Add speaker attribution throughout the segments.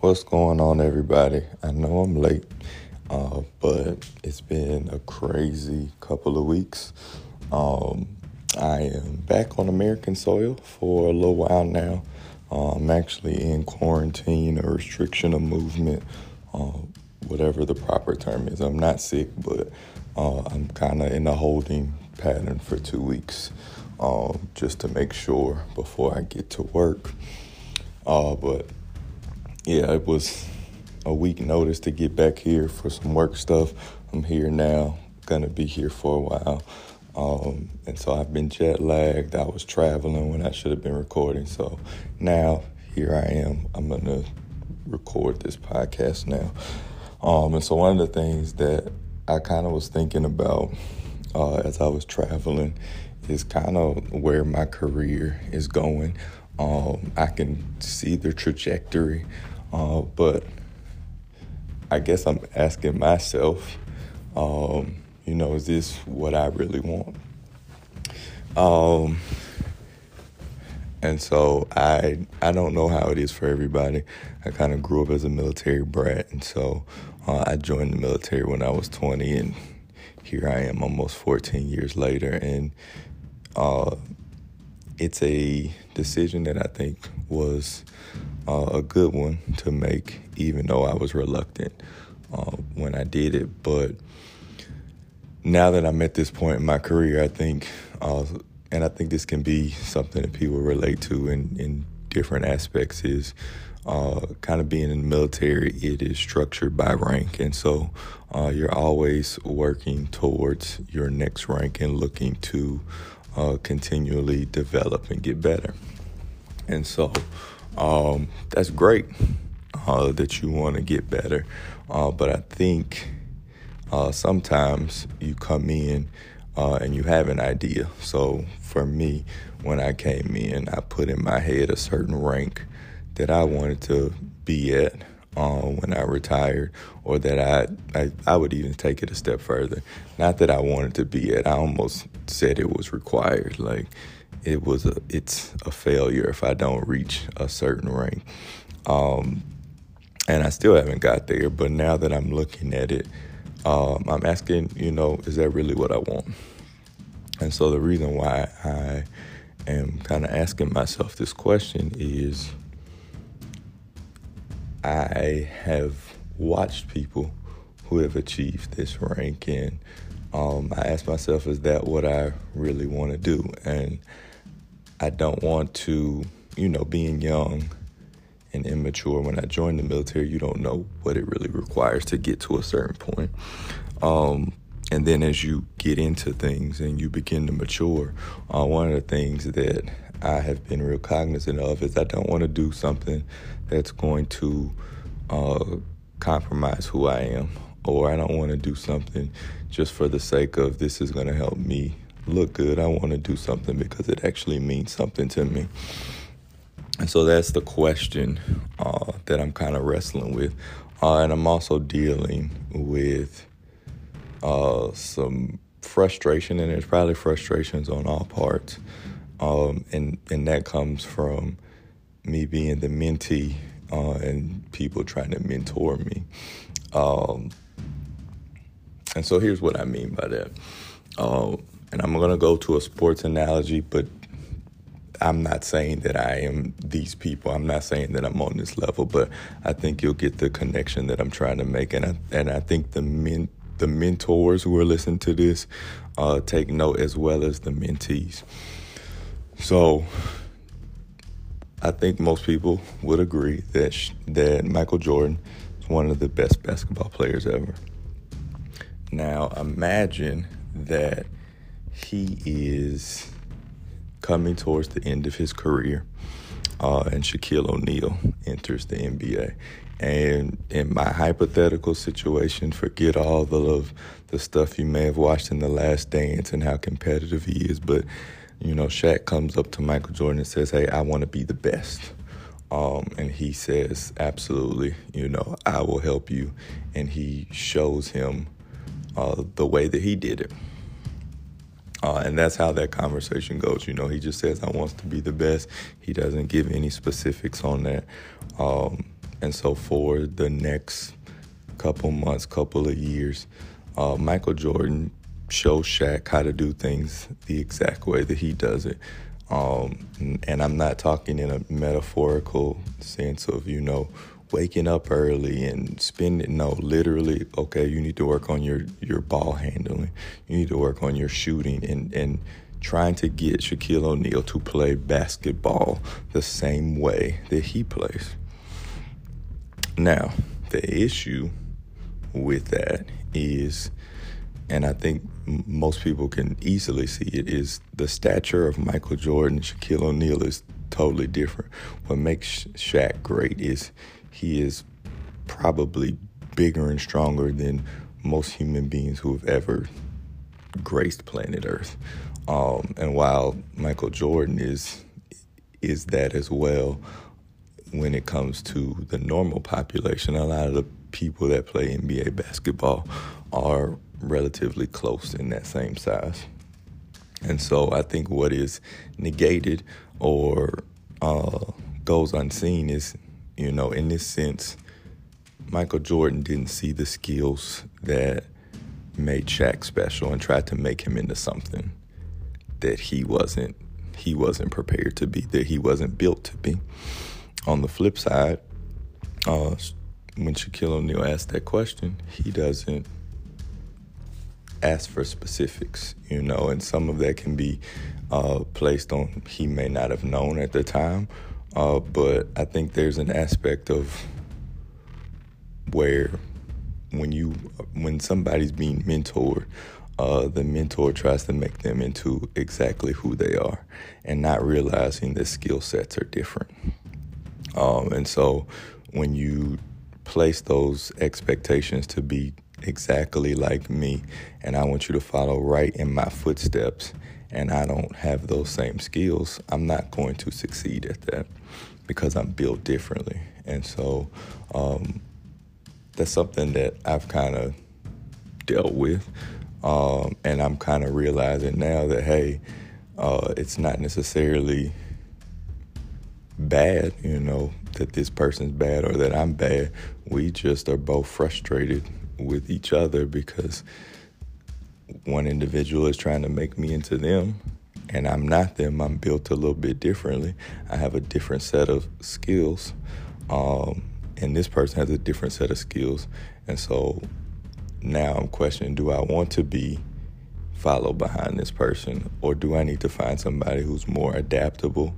Speaker 1: What's going on, everybody? I know I'm late, uh, but it's been a crazy couple of weeks. Um, I am back on American soil for a little while now. Uh, I'm actually in quarantine, a restriction of movement, uh, whatever the proper term is. I'm not sick, but uh, I'm kind of in a holding pattern for two weeks um, just to make sure before I get to work. Uh, but yeah, it was a week notice to get back here for some work stuff. I'm here now, gonna be here for a while. Um, and so I've been jet lagged. I was traveling when I should have been recording. So now here I am. I'm gonna record this podcast now. Um, and so one of the things that I kind of was thinking about uh, as I was traveling is kind of where my career is going. Um, I can see the trajectory uh, but I guess I'm asking myself, um, you know, is this what I really want? Um, and so I I don't know how it is for everybody. I kind of grew up as a military brat, and so uh, I joined the military when I was 20, and here I am almost 14 years later, and uh, it's a decision that I think was uh, a good one to make, even though I was reluctant uh, when I did it. But now that I'm at this point in my career, I think, uh, and I think this can be something that people relate to in, in different aspects, is uh, kind of being in the military, it is structured by rank. And so uh, you're always working towards your next rank and looking to uh, continually develop and get better. And so um, that's great uh, that you want to get better. Uh, but I think uh, sometimes you come in uh, and you have an idea. So for me, when I came in, I put in my head a certain rank that I wanted to be at. Uh, when I retired, or that I, I I would even take it a step further. Not that I wanted to be at. I almost said it was required. Like it was a it's a failure if I don't reach a certain rank. Um, and I still haven't got there, but now that I'm looking at it, um, I'm asking, you know, is that really what I want? And so the reason why I am kind of asking myself this question is I have watched people who have achieved this rank, and um, I ask myself, is that what I really want to do? And I don't want to, you know, being young and immature, when I joined the military, you don't know what it really requires to get to a certain point. Um, and then as you get into things and you begin to mature, uh, one of the things that I have been real cognizant of is I don't want to do something that's going to uh, compromise who I am, or I don't want to do something just for the sake of this is going to help me look good. I want to do something because it actually means something to me. And so that's the question uh, that I'm kind of wrestling with. Uh, and I'm also dealing with uh, some frustration, and there's probably frustrations on all parts. Um, and, and that comes from me being the mentee uh, and people trying to mentor me. Um, and so here's what I mean by that. Uh, and I'm going to go to a sports analogy, but I'm not saying that I am these people. I'm not saying that I'm on this level, but I think you'll get the connection that I'm trying to make, and I, and I think the men, the mentors who are listening to this, uh, take note as well as the mentees. So, I think most people would agree that sh- that Michael Jordan is one of the best basketball players ever. Now, imagine that he is coming towards the end of his career, uh, and Shaquille O'Neal enters the NBA. And in my hypothetical situation, forget all the the stuff you may have watched in The Last Dance and how competitive he is, but you know, Shaq comes up to Michael Jordan and says, "Hey, I want to be the best." Um, and he says, "Absolutely, you know, I will help you." And he shows him uh, the way that he did it. Uh, and that's how that conversation goes. You know, he just says, I want to be the best. He doesn't give any specifics on that. Um, And so for the next couple months, couple of years, uh, Michael Jordan shows Shaq how to do things the exact way that he does it. Um, and I'm not talking in a metaphorical sense of, you know, waking up early and spending no literally okay you need to work on your your ball handling you need to work on your shooting and and trying to get Shaquille O'Neal to play basketball the same way that he plays now the issue with that is and I think most people can easily see it is the stature of Michael Jordan and Shaquille O'Neal is totally different. What makes Shaq great is he is probably bigger and stronger than most human beings who have ever graced planet Earth. Um, and while Michael Jordan is is that as well, when it comes to the normal population, a lot of the people that play NBA basketball are relatively close in that same size. And so I think what is negated or uh, goes unseen is you know, in this sense, Michael Jordan didn't see the skills that made Shaq special and tried to make him into something that he wasn't he wasn't prepared to be, that he wasn't built to be. On the flip side, uh, when Shaquille O'Neal asked that question, he doesn't ask for specifics, you know, and some of that can be uh, placed on he may not have known at the time uh, but I think there's an aspect of where when you when somebody's being mentored, uh, the mentor tries to make them into exactly who they are, and not realizing that skill sets are different. Um, and so when you place those expectations to be exactly like me, and I want you to follow right in my footsteps, and I don't have those same skills, I'm not going to succeed at that because I'm built differently. And so um, that's something that I've kind of dealt with. Um, and I'm kind of realizing now that, hey, uh, it's not necessarily bad, you know, that this person's bad or that I'm bad. We just are both frustrated with each other because one individual is trying to make me into them and I'm not them. I'm built a little bit differently. I have a different set of skills, um, and this person has a different set of skills. And so now I'm questioning: Do I want to be followed behind this person, or do I need to find somebody who's more adaptable,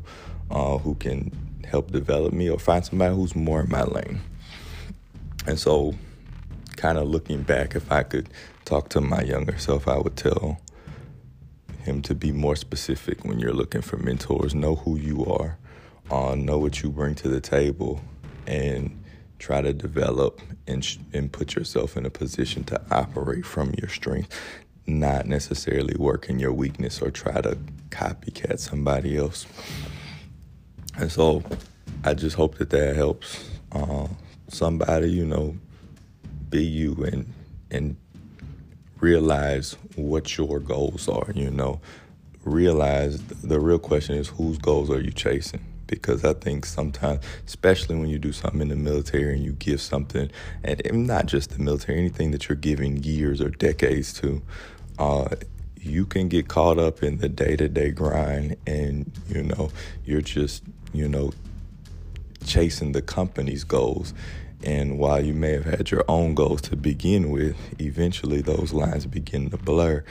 Speaker 1: uh, who can help develop me, or find somebody who's more in my lane? And so, kind of looking back, if I could talk to my younger self, I would tell him to be more specific when you're looking for mentors. Know who you are, uh, know what you bring to the table, and try to develop and, sh- and put yourself in a position to operate from your strength, not necessarily work in your weakness or try to copycat somebody else. And so I just hope that that helps uh, somebody, you know, be you and and realize what your goals are, you know. Realize the real question is whose goals are you chasing? Because I think sometimes, especially when you do something in the military and you give something, and not just the military, anything that you're giving years or decades to, uh, you can get caught up in the day to day grind and, you know, you're just, you know, chasing the company's goals and while you may have had your own goals to begin with, eventually those lines begin to blur.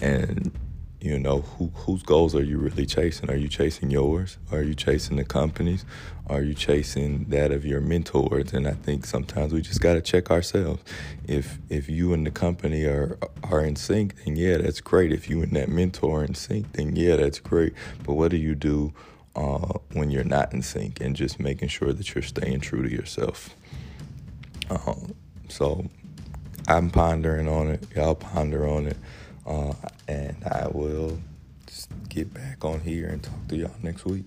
Speaker 1: And you know, who whose goals are you really chasing? Are you chasing yours? Are you chasing the companies? Are you chasing that of your mentors? And I think sometimes we just got to check ourselves. If if you and the company are are in sync, then yeah, that's great. If you and that mentor are in sync, then yeah, that's great. But what do you do uh, when you're not in sync? And just making sure that you're staying true to yourself. Um, so I'm pondering on it. Y'all ponder on it. Uh, and I will get back on here and talk to y'all next week.